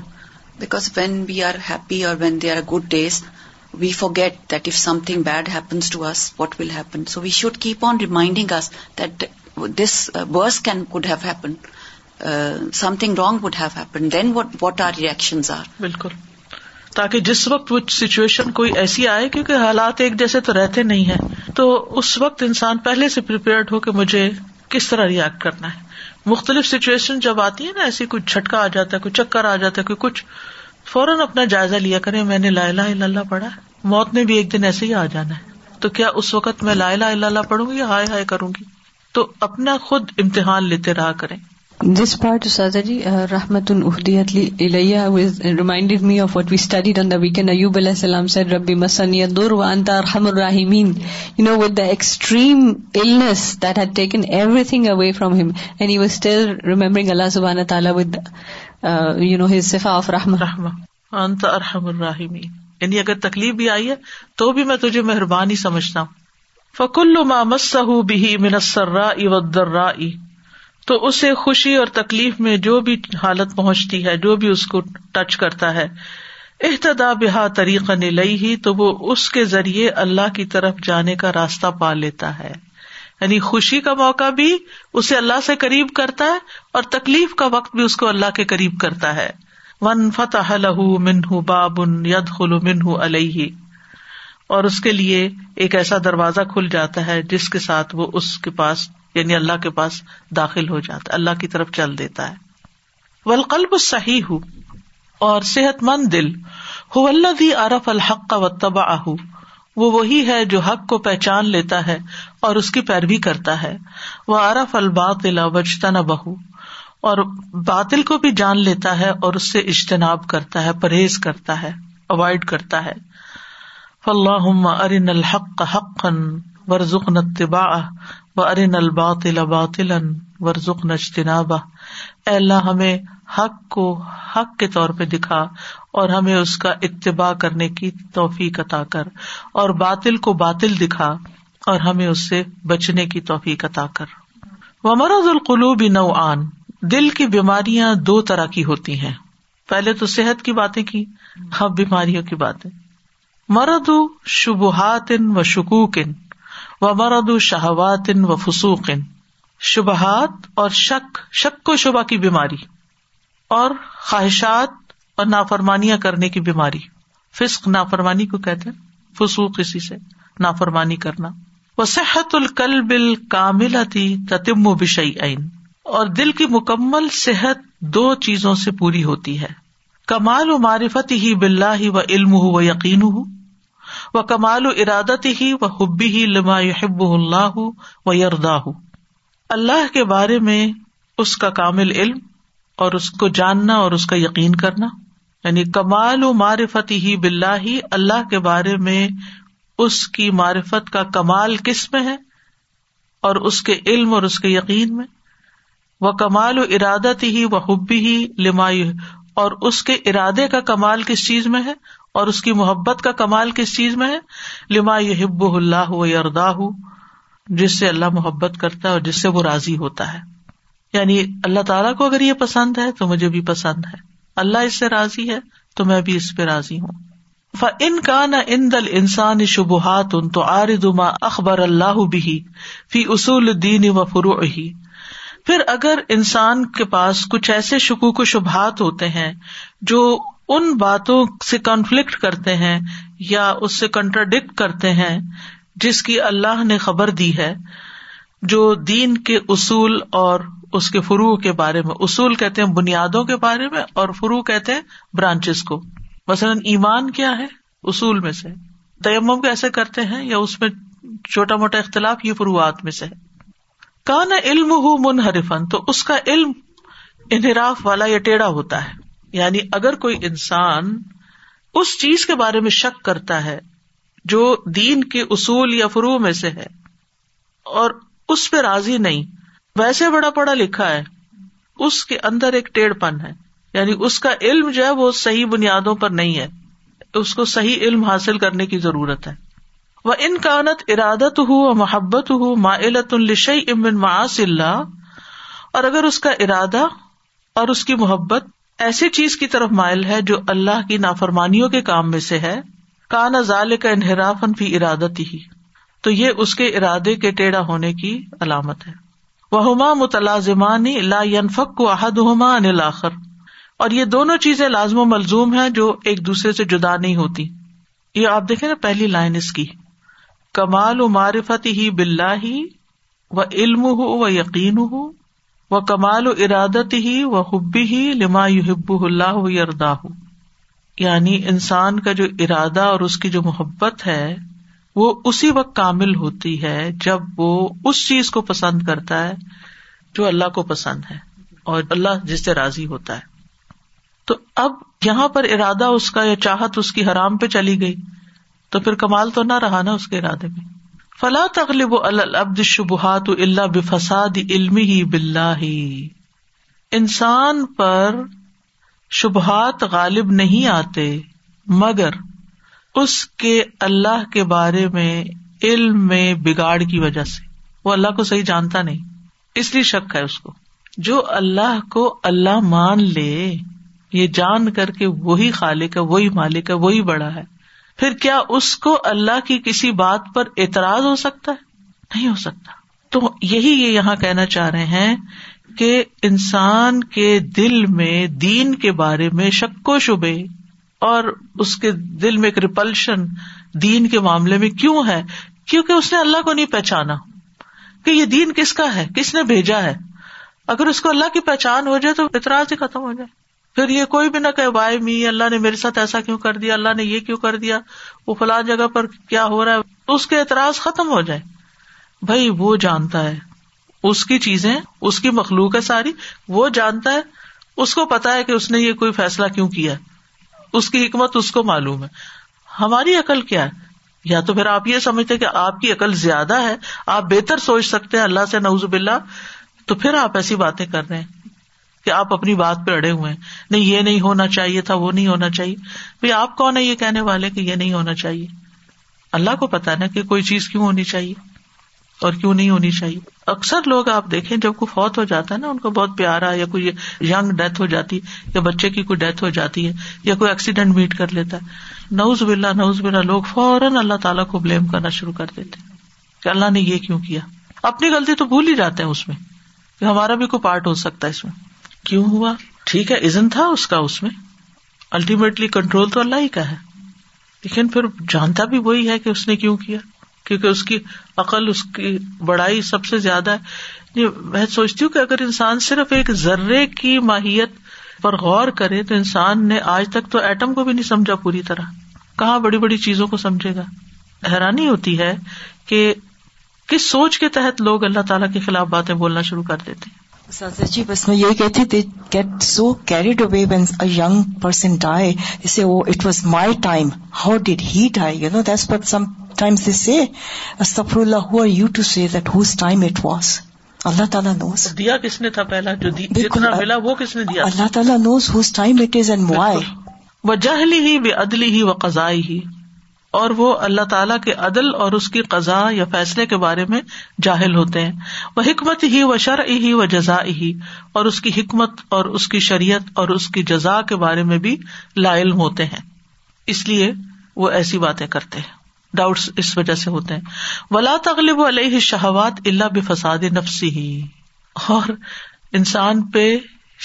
because when we are happy اور when they are good days we forget that if something bad happens to us what will happen so we should keep on reminding us that this worse can could have happen something wrong would have happen then what are reaction are بالکل تاکہ جس وقت وہ situation کوئی ایسی آئے کیونکہ حالات ایک جیسے تو رہتے نہیں ہے تو اس وقت انسان پہلے سے پریپیئرڈ ہو کہ مجھے کس طرح ریئیکٹ کرنا ہے مختلف سچویشن جب آتی ہے نا ایسی کوئی جھٹکا آ جاتا ہے کوئی چکر آ جاتا ہے کوئی کچھ فوراً اپنا جائزہ لیا کرے میں نے لا الہ الا اللہ پڑھا موت نے بھی ایک دن ایسے ہی آ جانا ہے تو کیا اس وقت میں لا الہ الا اللہ پڑھوں گی ہائے ہائے کروں گی تو اپنا خود امتحان لیتے رہا کریں دس پارٹ سازا جی رحمت الحدیت reminded me of what we studied on the weekend Ayub علیہ السلام سید ربی مسنی دور انتا رحم الرحیمین you know with the extreme illness that had taken everything away from him and you was still remembering Allah سبحانہ تعالیٰ ود یو نو آف رحم رحم انت ارحم رحم یعنی اگر تکلیف بھی آئی ہے تو بھی میں تجھے مہربانی سمجھتا ہوں فکل بھی منسرا تو اسے خوشی اور تکلیف میں جو بھی حالت پہنچتی ہے جو بھی اس کو ٹچ کرتا ہے احتدا بحا طریقہ نے لئی ہی تو وہ اس کے ذریعے اللہ کی طرف جانے کا راستہ پا لیتا ہے یعنی خوشی کا موقع بھی اسے اللہ سے قریب کرتا ہے اور تکلیف کا وقت بھی اس کو اللہ کے قریب کرتا ہے ون فتح لہ منہ بابن ید ہلو منہ اس کے لیے ایک ایسا دروازہ کھل جاتا ہے جس کے ساتھ وہ اس کے پاس یعنی اللہ کے پاس داخل ہو جاتا ہے اللہ کی طرف چل دیتا ہے ولقلب صحیح ہو اور صحت مند دل ہو اللہ عرف الحق کا و تباہ آہ وہ وہی ہے جو حق کو پہچان لیتا ہے اور اس کی پیروی کرتا ہے وہ ار وجتا نہ بہ اور باطل کو بھی جان لیتا ہے اور اس سے اجتناب کرتا ہے پرہیز کرتا ہے اوائڈ کرتا ہے فلاح ارن الحق حق ورژن ورژ و ارن الباطل باطلا باطل ورژن نجتنابا اے اللہ ہمیں حق کو حق کے طور پہ دکھا اور ہمیں اس کا اتباع کرنے کی توفیق عطا کر اور باطل کو باطل دکھا اور ہمیں اس سے بچنے کی توفیق عطا کر وہ مرض القلوب نوعان دل کی بیماریاں دو طرح کی ہوتی ہیں پہلے تو صحت کی باتیں کی ہم بیماریوں کی باتیں مرد شبہات و شکوکن و مرد شہوات و فسوقن شبہات اور شک شک کو شبہ کی بیماری اور خواہشات اور نافرمانیاں کرنے کی بیماری فسق نافرمانی کو کہتے ہیں فسوق کسی سے نافرمانی کرنا وہ صحت القلب کامل کاملتی تتم و بشئی عین اور دل کی مکمل صحت دو چیزوں سے پوری ہوتی ہے کمال و معرفت ہی بلّہ و علم ہو و یقین ہو وہ کمال و ارادت ہی و حبی ہی لما یحب اللہ و یردا ہوں اللہ کے بارے میں اس کا کامل علم اور اس کو جاننا اور اس کا یقین کرنا یعنی کمال و معرفت ہی بلّہ ہی اللہ کے بارے میں اس کی معرفت کا کمال کس میں ہے اور اس کے علم اور اس کے یقین میں وہ کمال و ارادت ہی وہ حبی ہی لما اور اس کے ارادے کا کمال کس چیز میں ہے اور اس کی محبت کا کمال کس چیز میں ہے لما یہ ہب اللہ و ارداہ جس سے اللہ محبت کرتا ہے اور جس سے وہ راضی ہوتا ہے یعنی اللہ تعالیٰ کو اگر یہ پسند ہے تو مجھے بھی پسند ہے اللہ اس سے راضی ہے تو میں بھی اس پہ راضی ہوں ان کا نہ ان دل انسان شبہات ان تو اخبر اللہ بھی فی اصول دین و فرو ہی پھر اگر انسان کے پاس کچھ ایسے شکوک و شبہات ہوتے ہیں جو ان باتوں سے کنفلکٹ کرتے ہیں یا اس سے کنٹراڈکٹ کرتے ہیں جس کی اللہ نے خبر دی ہے جو دین کے اصول اور اس کے فرو کے بارے میں اصول کہتے ہیں بنیادوں کے بارے میں اور فرو کہتے ہیں برانچز کو مثلاً ایمان کیا ہے اصول میں سے تیمم کیسے کرتے ہیں یا اس میں چھوٹا موٹا اختلاف یہ فروعات میں سے ہے کان علم ہوں منحرفن تو اس کا علم انحراف والا یا ٹیڑھا ہوتا ہے یعنی اگر کوئی انسان اس چیز کے بارے میں شک کرتا ہے جو دین کے اصول یا فرو میں سے ہے اور اس پہ راضی نہیں ویسے بڑا پڑھا لکھا ہے اس کے اندر ایک ٹیڑھ پن ہے یعنی اس کا علم جو ہے وہ صحیح بنیادوں پر نہیں ہے اس کو صحیح علم حاصل کرنے کی ضرورت ہے وہ ان کا ارادت ہو محبت ہو علت الش امن معاص اللہ اور اگر اس کا ارادہ اور اس کی محبت ایسی چیز کی طرف مائل ہے جو اللہ کی نافرمانیوں کے کام میں سے ہے کانا ظال کا انحراف فی ارادت ہی تو یہ اس کے ارادے کے ٹیڑھا ہونے کی علامت ہے وہ ہما متلازمانی احد ہوما انلاخر اور یہ دونوں چیزیں لازم و ملزوم ہے جو ایک دوسرے سے جدا نہیں ہوتی یہ آپ دیکھے نا پہلی لائن اس کی کمال و معرفت ہی بلّہ ہی و علم ہو و یقین ہو و کمال و ارادت ہی و حبی ہی لما اللہ یردا ہوں یعنی انسان کا جو ارادہ اور اس کی جو محبت ہے وہ اسی وقت کامل ہوتی ہے جب وہ اس چیز کو پسند کرتا ہے جو اللہ کو پسند ہے اور اللہ جس سے راضی ہوتا ہے تو اب یہاں پر ارادہ اس کا یا چاہت اس کی حرام پہ چلی گئی تو پھر کمال تو نہ رہا نا اس کے ارادے میں فلاں تغلب العبد شبہات اللہ بفساد علم ہی ہی انسان پر شبہات غالب نہیں آتے مگر اس کے اللہ کے بارے میں علم میں بگاڑ کی وجہ سے وہ اللہ کو صحیح جانتا نہیں اس لیے شک ہے اس کو جو اللہ کو اللہ مان لے یہ جان کر کے وہی خالق ہے وہی مالک ہے وہی بڑا ہے پھر کیا اس کو اللہ کی کسی بات پر اعتراض ہو سکتا ہے نہیں ہو سکتا تو یہی یہ یہاں کہنا چاہ رہے ہیں کہ انسان کے دل میں دین کے بارے میں شک و شبے اور اس کے دل میں ایک ریپلشن دین کے معاملے میں کیوں ہے کیونکہ اس نے اللہ کو نہیں پہچانا کہ یہ دین کس کا ہے کس نے بھیجا ہے اگر اس کو اللہ کی پہچان ہو جائے تو اعتراض ہی ختم ہو جائے پھر یہ کوئی بھی نہ کہ بائے می اللہ نے میرے ساتھ ایسا کیوں کر دیا اللہ نے یہ کیوں کر دیا وہ فلاں جگہ پر کیا ہو رہا ہے اس کے اعتراض ختم ہو جائے بھائی وہ جانتا ہے اس کی چیزیں اس کی مخلوق ہے ساری وہ جانتا ہے اس کو پتا ہے کہ اس نے یہ کوئی فیصلہ کیوں کیا اس کی حکمت اس کو معلوم ہے ہماری عقل کیا ہے یا تو پھر آپ یہ سمجھتے کہ آپ کی عقل زیادہ ہے آپ بہتر سوچ سکتے ہیں اللہ سے نعوذ باللہ تو پھر آپ ایسی باتیں کر رہے ہیں کہ آپ اپنی بات پہ اڑے ہوئے ہیں نہیں یہ نہیں ہونا چاہیے تھا وہ نہیں ہونا چاہیے بھائی آپ کون ہے یہ کہنے والے کہ یہ نہیں ہونا چاہیے اللہ کو پتا نا کہ کوئی چیز کیوں ہونی چاہیے اور کیوں نہیں ہونی چاہیے اکثر لوگ آپ دیکھیں جب کوئی فوت ہو جاتا ہے نا ان کو بہت پیارا یا کوئی یگ ڈیتھ ہو جاتی ہے یا بچے کی کوئی ڈیتھ ہو جاتی ہے یا کوئی ایکسیڈینٹ میٹ کر لیتا ہے نوز بلا نوز بلا لوگ فوراً اللہ تعالیٰ کو بلیم کرنا شروع کر دیتے کہ اللہ نے یہ کیوں کیا اپنی غلطی تو بھول ہی جاتے ہیں اس میں کہ ہمارا بھی کوئی پارٹ ہو سکتا ہے اس میں کیوں ہوا ٹھیک ہے ازن تھا اس کا اس میں الٹیمیٹلی کنٹرول تو اللہ ہی کا ہے لیکن پھر جانتا بھی وہی ہے کہ اس نے کیوں کیا کیونکہ اس کی عقل اس کی بڑائی سب سے زیادہ ہے میں سوچتی ہوں کہ اگر انسان صرف ایک ذرے کی ماہیت پر غور کرے تو انسان نے آج تک تو ایٹم کو بھی نہیں سمجھا پوری طرح کہاں بڑی بڑی چیزوں کو سمجھے گا حیرانی ہوتی ہے کہ کس سوچ کے تحت لوگ اللہ تعالیٰ کے خلاف باتیں بولنا شروع کر دیتے جی بس میں یہ کہتی get so carried away when young person die it was my time how did he you know sometimes they see سفر Allah who are you to see that whose time it was Allah تعالیٰ knows دیا کس نے تھا پہلا جو دی جتنا ملا وہ کس نے دیا اللہ تعالیٰ knows whose time it is and why وہ جہلی ہی بے عدلی ہی و قزائی ہی اور وہ اللہ تعالیٰ کے عدل اور اس کی قزا یا فیصلے کے بارے میں جاہل ہوتے ہیں وہ حکمت ہی و شر ہی و جزا ہی اور اس کی حکمت اور اس کی شریعت اور اس کی جزا کے بارے میں بھی لا علم ہوتے ہیں اس لیے وہ ایسی باتیں کرتے ہیں ڈاؤٹس اس وجہ سے ہوتے ہیں ولا تغلب علیہ شہوات اللہ فساد نفسی ہی اور انسان پہ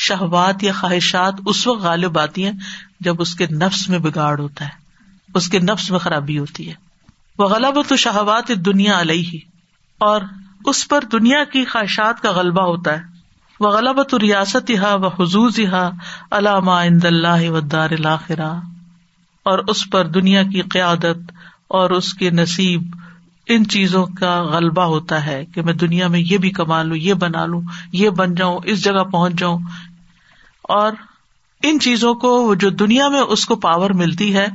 شہوات یا خواہشات اس وقت غالب آتی ہیں جب اس کے نفس میں بگاڑ ہوتا ہے اس کے نفس میں خرابی ہوتی ہے وہ غلب تو شہوات دنیا علیہ ہی اور اس پر دنیا کی خواہشات کا غلبہ ہوتا ہے وہ تو ریاست ہا و حضوز ہا علامہ ودار اور اس پر دنیا کی قیادت اور اس کے نصیب ان چیزوں کا غلبہ ہوتا ہے کہ میں دنیا میں یہ بھی کما لوں یہ بنا لوں یہ بن جاؤں اس جگہ پہنچ جاؤں اور ان چیزوں کو جو دنیا میں اس کو پاور ملتی ہے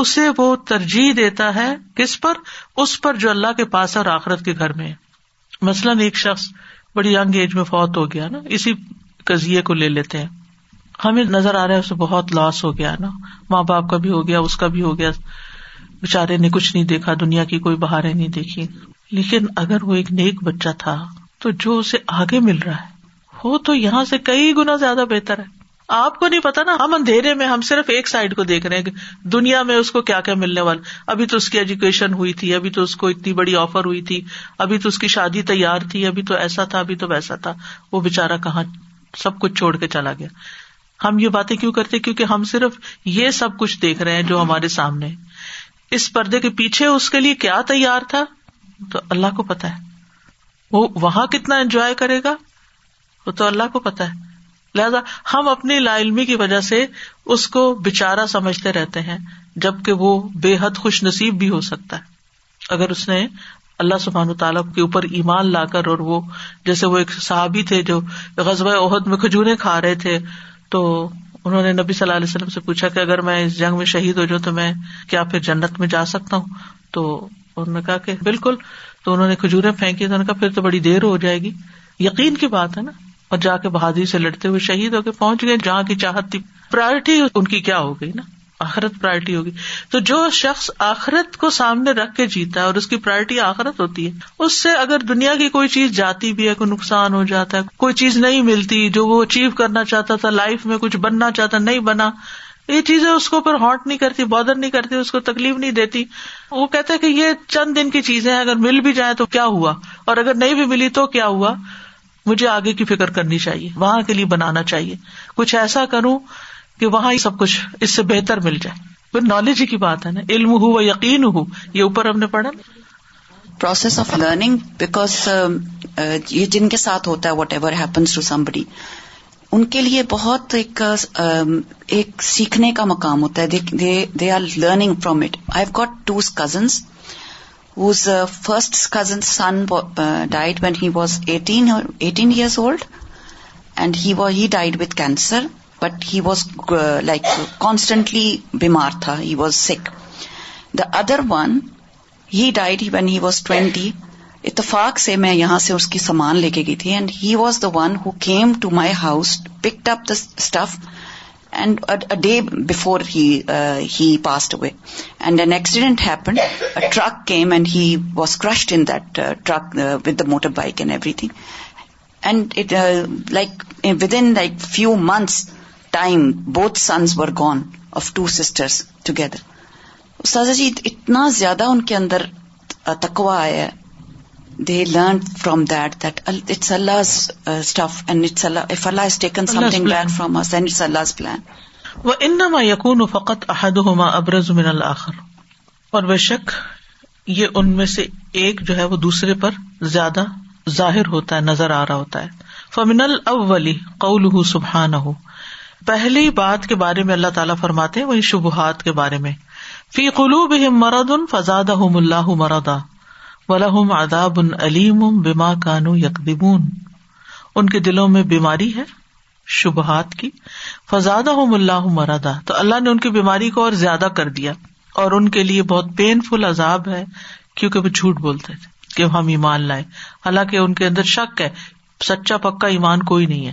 اسے وہ ترجیح دیتا ہے کس پر اس پر جو اللہ کے پاس اور آخرت کے گھر میں مثلاً ایک شخص بڑی یگ ایج میں فوت ہو گیا نا اسی کزیے کو لے لیتے ہیں ہمیں نظر آ رہا ہے اسے بہت لاس ہو گیا نا ماں باپ کا بھی ہو گیا اس کا بھی ہو گیا بےچارے نے کچھ نہیں دیکھا دنیا کی کوئی بہاریں نہیں دیکھی لیکن اگر وہ ایک نیک بچہ تھا تو جو اسے آگے مل رہا ہے وہ تو یہاں سے کئی گنا زیادہ بہتر ہے آپ کو نہیں پتا نا ہم اندھیرے میں ہم صرف ایک سائڈ کو دیکھ رہے ہیں دنیا میں اس کو کیا کیا ملنے والا ابھی تو اس کی ایجوکیشن ہوئی تھی ابھی تو اس کو اتنی بڑی آفر ہوئی تھی ابھی تو اس کی شادی تیار تھی ابھی تو ایسا تھا ابھی تو ویسا تھا وہ بےچارا کہاں سب کچھ چھوڑ کے چلا گیا ہم یہ باتیں کیوں کرتے کیونکہ ہم صرف یہ سب کچھ دیکھ رہے ہیں جو ہمارے سامنے اس پردے کے پیچھے اس کے لیے کیا تیار تھا تو اللہ کو پتا ہے وہ وہاں کتنا انجوائے کرے گا وہ تو اللہ کو پتا ہے لہذا ہم اپنی لا علمی کی وجہ سے اس کو بےچارا سمجھتے رہتے ہیں جبکہ وہ بے حد خوش نصیب بھی ہو سکتا ہے اگر اس نے اللہ سبحان و کے اوپر ایمان لا کر اور وہ جیسے وہ ایک صحابی تھے جو غزبۂ عہد میں کھجورے کھا رہے تھے تو انہوں نے نبی صلی اللہ علیہ وسلم سے پوچھا کہ اگر میں اس جنگ میں شہید ہو جاؤں تو میں کیا پھر جنت میں جا سکتا ہوں تو انہوں نے کہا کہ بالکل تو انہوں نے کھجورے پھینکی تو انہوں نے کہا پھر تو بڑی دیر ہو جائے گی یقین کی بات ہے نا اور جا کے بہادری سے لڑتے ہوئے شہید ہو کے پہنچ گئے جہاں کی چاہت تھی پرائرٹی ان کی کیا ہو گئی نا آخرت پرائرٹی ہوگی تو جو شخص آخرت کو سامنے رکھ کے جیتا ہے اور اس کی پرائرٹی آخرت ہوتی ہے اس سے اگر دنیا کی کوئی چیز جاتی بھی ہے کوئی نقصان ہو جاتا ہے کوئی چیز نہیں ملتی جو وہ اچیو کرنا چاہتا تھا لائف میں کچھ بننا چاہتا نہیں بنا یہ چیزیں اس کو ہانٹ نہیں کرتی بادر نہیں کرتی اس کو تکلیف نہیں دیتی وہ کہتا ہے کہ یہ چند دن کی چیزیں اگر مل بھی جائیں تو کیا ہوا اور اگر نہیں بھی ملی تو کیا ہوا مجھے آگے کی فکر کرنی چاہیے وہاں کے لیے بنانا چاہیے کچھ ایسا کروں کہ وہاں ہی سب کچھ اس سے بہتر مل جائے پھر نالج ہی کی بات ہے نا علم ہو یقین ہو یہ اوپر ہم نے پڑھا نا پروسیس آف لرننگ بیکاز یہ جن کے ساتھ ہوتا ہے وٹ ایور ہیپنس ٹو سم بڑی ان کے لیے بہت um, ایک سیکھنے کا مقام ہوتا ہے they are learning from it I got two cousins his first cousin son died when he was eighteen years old and he وا he died with cancer but he was like constantly بیمار تھا he was sick the other one he died when he was twenty اتفاق سے میں یہاں سے اس کی سامان لے کے گئی تھی and he was the one who came to my house picked up the stuff and day before he passed away and an accident happen truck came and he was crushed in that truck with the motorbike and everything and like with in like few months time both sons were gone of two sisters together Saza ji اتنا زیادہ ان کے اندر تکوا آیا ہے they learn from that that it's Allah stuff and it's Allah if Allah is taken something back from us and it's Allah is plan و انما یکون فقط احدہما ابرز من الاخر اور بے شک یہ ان میں سے ایک جو ہے وہ دوسرے پر زیادہ ظاہر ہوتا ہے نظر آ رہا ہوتا ہے فمن الاولی قوله سبحانه پہلی بات کے بارے میں اللہ تعالیٰ فرماتے وہی شبہات کے بارے میں فی قلو مرد ان فزاد مرادا کانو یکدبون ان کے دلوں میں بیماری ہے شبہات کی فضاد اللہ مرادا تو اللہ نے ان کی بیماری کو اور زیادہ کر دیا اور ان کے لیے بہت پین فل عذاب ہے کیونکہ وہ جھوٹ بولتے تھے کہ ہم ایمان لائے حالانکہ ان کے اندر شک ہے سچا پکا ایمان کوئی نہیں ہے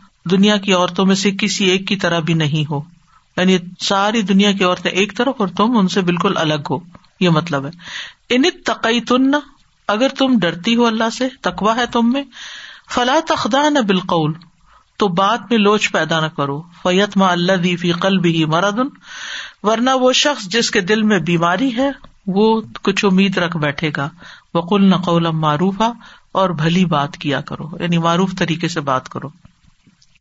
دنیا کی عورتوں میں سے کسی ایک کی طرح بھی نہیں ہو یعنی ساری دنیا کی عورتیں ایک طرف اور تم ان سے بالکل الگ ہو یہ مطلب ہے ان تن اگر تم ڈرتی ہو اللہ سے تکوا ہے تم میں فلا نہ بالقول تو بات میں لوچ پیدا نہ کرو فیت ما اللہ دیفی قلب ہی مردن ورنہ وہ شخص جس کے دل میں بیماری ہے وہ کچھ امید رکھ بیٹھے گا وکل نہ معروف ہے اور بھلی بات کیا کرو یعنی معروف طریقے سے بات کرو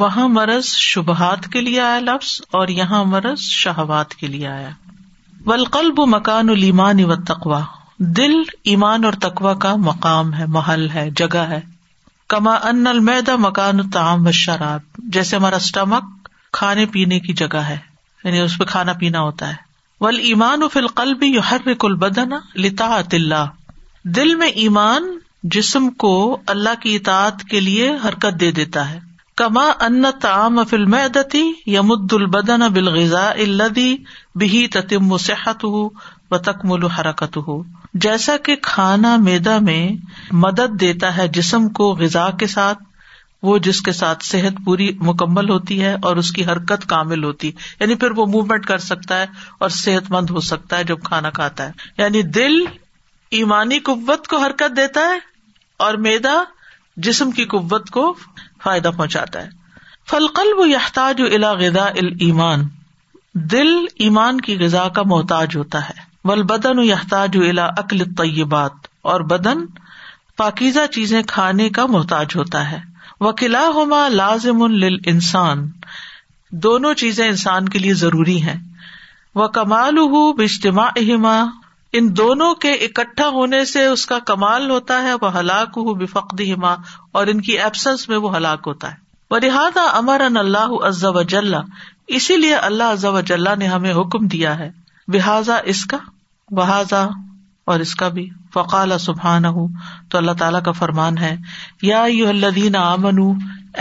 وہاں مرض شبہات کے لیے آیا لفظ اور یہاں مرض شہوات کے لیے آیا ولقلب مکان المان و تقوا دل ایمان اور تقوا کا مقام ہے محل ہے جگہ ہے کما ان المیدا مکان ال تام و شراب جیسے ہمارا اسٹمک کھانے پینے کی جگہ ہے یعنی اس پہ کھانا پینا ہوتا ہے ول ایمان و فلقلب یو ہر کل بدن لتا دل میں ایمان جسم کو اللہ کی اطاعت کے لیے حرکت دے دیتا ہے کما ان تام فلم بہی تتم بل غذا و تکمل حرکت ہو جیسا کہ کھانا میدا میں مدد دیتا ہے جسم کو غذا کے ساتھ وہ جس کے ساتھ صحت پوری مکمل ہوتی ہے اور اس کی حرکت کامل ہوتی یعنی پھر وہ موومینٹ کر سکتا ہے اور صحت مند ہو سکتا ہے جب کھانا کھاتا ہے یعنی دل ایمانی قوت کو حرکت دیتا ہے اور میدا جسم کی قوت کو فائدہ پہنچاتا ہے فل قلب و احتاج و الا غذا المان دل ایمان کی غذا کا محتاج ہوتا ہے ول بدن و احتاج الا عقل طیبات اور بدن پاکیزہ چیزیں کھانے کا محتاج ہوتا ہے وکلا ہوما لازم انسان دونوں چیزیں انسان کے لیے ضروری ہے وہ کمال اجتماع اہما ان دونوں کے اکٹھا ہونے سے اس کا کمال ہوتا ہے وہ ہلاک ہو بے فقدی اور ان کی ایبسنس میں وہ ہلاک ہوتا ہے لہٰذا امر ان اللہ جلح اسی لیے اللہ جلح نے ہمیں حکم دیا ہے بحاظا اس کا بحاظا اور اس کا بھی فقال سبحان ہوں تو اللہ تعالیٰ کا فرمان ہے یادین امن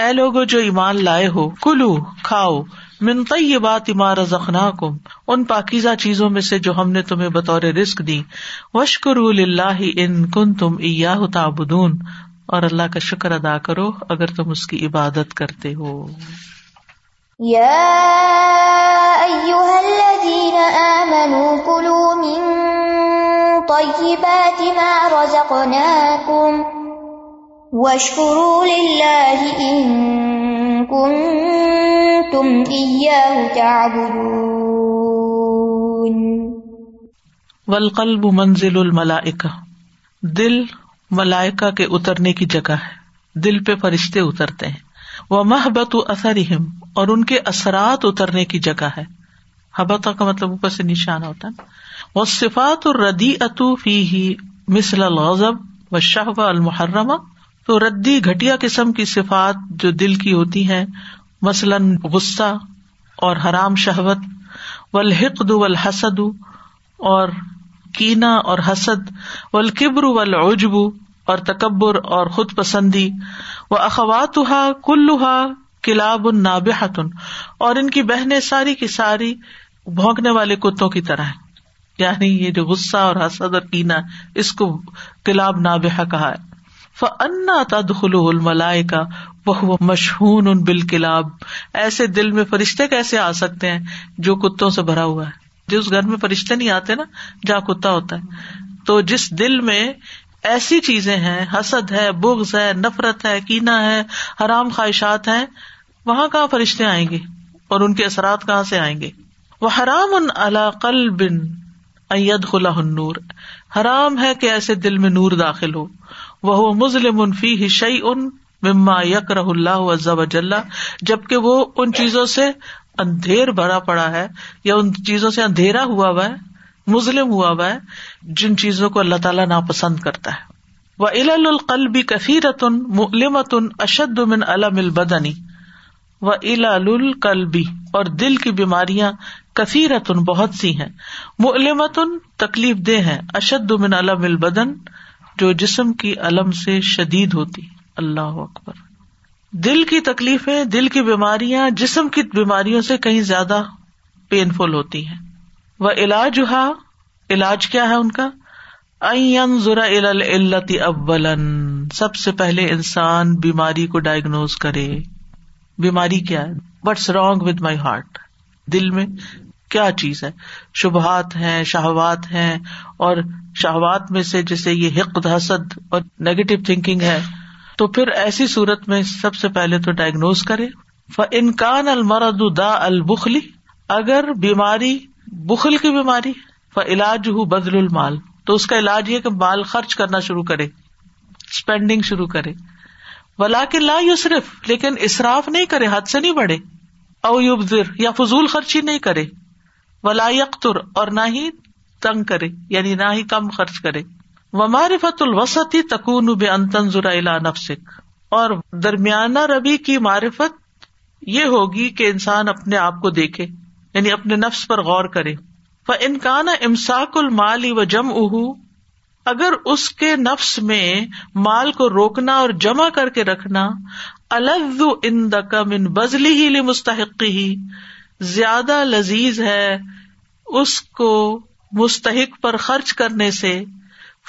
اے لوگو جو ایمان لائے ہو کلو کھاؤ منتعی بات عمارت زخنا کم ان پاکیزہ چیزوں میں سے جو ہم نے تمہیں بطور رسک دی وشکر اللہ ان کن تم عیا تاب اور اللہ کا شکر ادا کرو اگر تم اس کی عبادت کرتے ہو ہوشکر تعبدون والقلب منزل الملائکہ دل ملائکہ کے اترنے کی جگہ ہے دل پہ فرشتے اترتے ہیں وہ محبت اثرہم اور ان کے اثرات اترنے کی جگہ ہے حبت کا مطلب اوپر سے نشانہ ہوتا ہے وہ صفات ردی اتو فی ہی مثل الغضب و المحرمہ تو ردی گھٹیا قسم کی صفات جو دل کی ہوتی ہے مثلاً غصہ اور حرام شہوت و الحق و الحسد اور کینا اور حسد و والعجب و اور تکبر اور خود پسندی و اخواتا کلوہا کلاب النابحتن اور ان کی بہنیں ساری کی ساری بھونکنے والے کتوں کی طرح یعنی یہ جو غصہ اور حسد اور کینا اس کو کلاب نابحہ کہا ہے فنا تدخل الملائے کا وہ مشہون ان بالکلاب ایسے دل میں فرشتے کیسے آ سکتے ہیں جو کتوں سے بھرا ہوا ہے جس گھر میں فرشتے نہیں آتے نا جہاں کتا ہوتا ہے تو جس دل میں ایسی چیزیں ہیں حسد ہے بگز ہے نفرت ہے کینا ہے حرام خواہشات ہیں وہاں کہاں فرشتے آئیں گے اور ان کے اثرات کہاں سے آئیں گے وہ حرام ان بن قل خلا نور حرام ہے کہ ایسے دل میں نور داخل ہو وہ مظلوم فی شعی ان مما رح اللہ عزا وجل جبکہ وہ ان چیزوں سے اندھیر بھرا پڑا ہے یا ان چیزوں سے اندھیرا ہوا ہوا ہے مظلم ہوا ہوا ہے جن چیزوں کو اللہ تعالیٰ ناپسند کرتا ہے وہ الا القلب کثیرتن ملمتن اشد من علم البدنی و القلبی اور دل کی بیماریاں کثیرتن بہت سی ہیں ملمتن تکلیف دہ ہیں اشد من علم البدن جو جسم کی علم سے شدید ہوتی اللہ اکبر دل کی تکلیفیں دل کی بیماریاں جسم کی بیماریوں سے کہیں زیادہ پین فل ہوتی ہیں وہ علاج علاج کیا ہے ان کا ذرا سب سے پہلے انسان بیماری کو ڈائگنوز کرے بیماری کیا ہے what's wrong with my heart دل میں کیا چیز ہے شبہات ہیں شہوات ہیں اور شہوات میں سے جیسے یہ حسد اور نیگیٹو تھنکنگ ہے تو پھر ایسی صورت میں سب سے پہلے تو ڈائگنوز کرے انکان المرد دا البخلی اگر بیماری بخل کی بیماری ف علاج ہو بدل المال تو اس کا علاج یہ کہ مال خرچ کرنا شروع کرے اسپینڈنگ شروع کرے ولا کے لا یو صرف لیکن اصراف نہیں کرے حد سے نہیں بڑھے اوبر یا فضول خرچی نہیں کرے ولا لائی اور نہ ہی تنگ کرے یعنی نہ ہی کم خرچ کرے وہ معرفت الوسطی نفسک اور درمیانہ ربی کی معرفت یہ ہوگی کہ انسان اپنے آپ کو دیکھے یعنی اپنے نفس پر غور کرے وہ انکان امساک المال و جم اہ اگر اس کے نفس میں مال کو روکنا اور جمع کر کے رکھنا الز ان دقم ان بزلی ہی مستحقی ہی زیادہ لذیذ ہے اس کو مستحق پر خرچ کرنے سے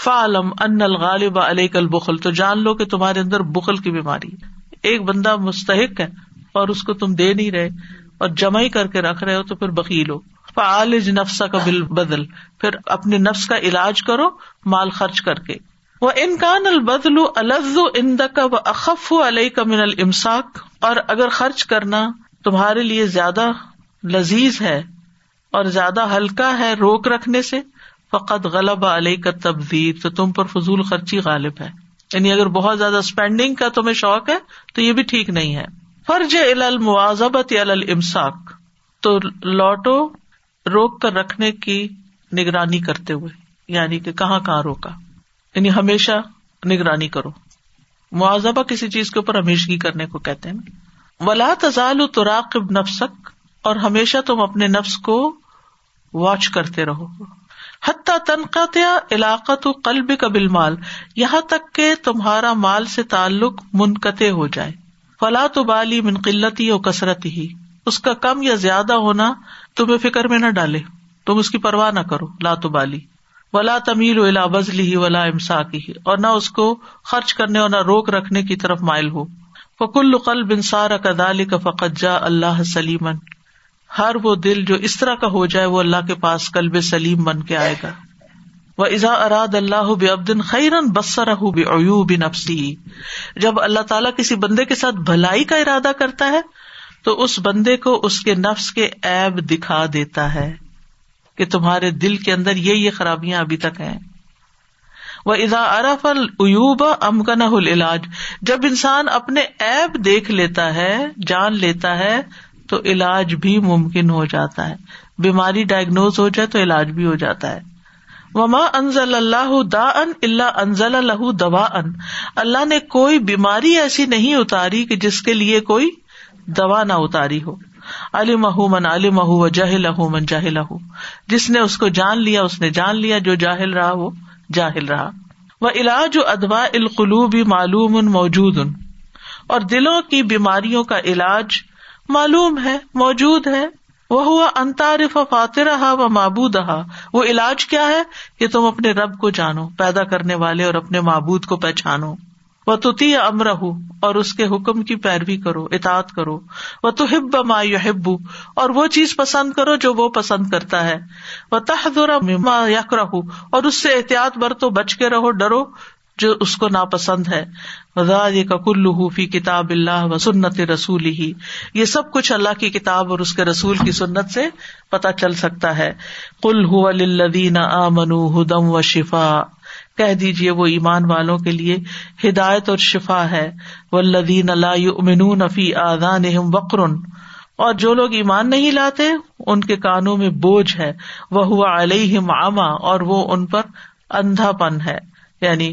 فعالم ان الغالب علی کل بخل تو جان لو کہ تمہارے اندر بخل کی بیماری ایک بندہ مستحق ہے اور اس کو تم دے نہیں رہے اور جمع ہی کر کے رکھ رہے ہو تو پھر بکیل فعالج فعال کا بل بدل پھر اپنے نفس کا علاج کرو مال خرچ کر کے وہ انکان البدل الفظ و اند کا و اخف علیہ کا من المساک اور اگر خرچ کرنا تمہارے لیے زیادہ لذیذ ہے اور زیادہ ہلکا ہے روک رکھنے سے فقط غلب علیہ کا تبدیل تو تم پر فضول خرچی غالب ہے یعنی اگر بہت زیادہ اسپینڈنگ کا تمہیں شوق ہے تو یہ بھی ٹھیک نہیں ہے فرض المساک تو لوٹو روک کر رکھنے کی نگرانی کرتے ہوئے یعنی کہ کہاں کہاں روکا یعنی ہمیشہ نگرانی کرو معذبہ کسی چیز کے اوپر ہمیشگی کرنے کو کہتے ہیں ولا تزال تراقب نفسک اور ہمیشہ تم اپنے نفس کو واچ کرتے رہو حتیٰ تنخوت یا علاق و قلب قبل مال یہاں تک کہ تمہارا مال سے تعلق منقطع ہو جائے فلا تو بالی من قلتی اور کثرت ہی اس کا کم یا زیادہ ہونا تمہیں فکر میں نہ ڈالے تم اس کی پرواہ نہ کرو لا تو بالی ولا تمیل ولا بزلی ہی ولا امسا کی اور نہ اس کو خرچ کرنے اور نہ روک رکھنے کی طرف مائل ہو فکل قلب انسار کا دال کا جا اللہ سلیمن ہر وہ دل جو اس طرح کا ہو جائے وہ اللہ کے پاس کلب سلیم بن کے آئے گا وہ ازا اراد اللہ بے خیرن جب اللہ تعالیٰ کسی بندے کے ساتھ بھلائی کا ارادہ کرتا ہے تو اس بندے کو اس کے نفس کے ایب دکھا دیتا ہے کہ تمہارے دل کے اندر یہ یہ خرابیاں ابھی تک ہیں وہ ازا ارف العیوب امکن العلاج جب انسان اپنے ایب دیکھ لیتا ہے جان لیتا ہے تو علاج بھی ممکن ہو جاتا ہے بیماری ڈائگنوز ہو جائے تو علاج بھی ہو جاتا ہے وما انزل انزل اللہ اللہ اللہ اللہ دا ان ان نے کوئی بیماری ایسی نہیں اتاری کہ جس کے لیے کوئی دوا نہ اتاری ہو علی من علی مہو و من جاہل جس نے اس کو جان لیا اس نے جان لیا جو جاہل رہا وہ جاہل رہا وہ علاج ادوا القلوب معلوم ان موجود ان اور دلوں کی بیماریوں کا علاج معلوم ہے موجود ہے وہ ہوا انتارف فاترہ مبودہ وہ علاج کیا ہے کہ تم اپنے رب کو جانو پیدا کرنے والے اور اپنے معبود کو پہچانو و تی امر اور اس کے حکم کی پیروی کرو اطاط کرو وہ تو ہب ما یابو اور وہ چیز پسند کرو جو وہ پسند کرتا ہے وہ تحدر دما یق رہو اور اس سے احتیاط برتو بچ کے رہو ڈرو جو اس کو ناپسند ہے حوفی کتاب اللہ و سنت رسول ہی یہ سب کچھ اللہ کی کتاب اور اس کے رسول کی سنت سے پتا چل سکتا ہے کل لدین آ من و شفا کہہ دیجیے وہ ایمان والوں کے لیے ہدایت اور شفا ہے وہ الدین اللہ آزان وقر اور جو لوگ ایمان نہیں لاتے ان کے کانوں میں بوجھ ہے وہ ہوا علیہ عما اور وہ ان پر اندھا پن ہے یعنی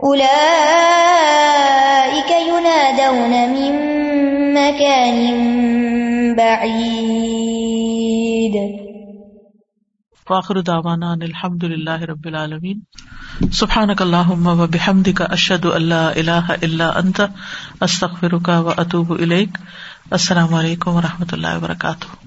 ينادون من مكان بعيد دعوانا الحمد لله رب العالمين سبحانك اللهم وبحمدك لا و اطوب السلام علیکم و رحمۃ اللہ وبرکاتہ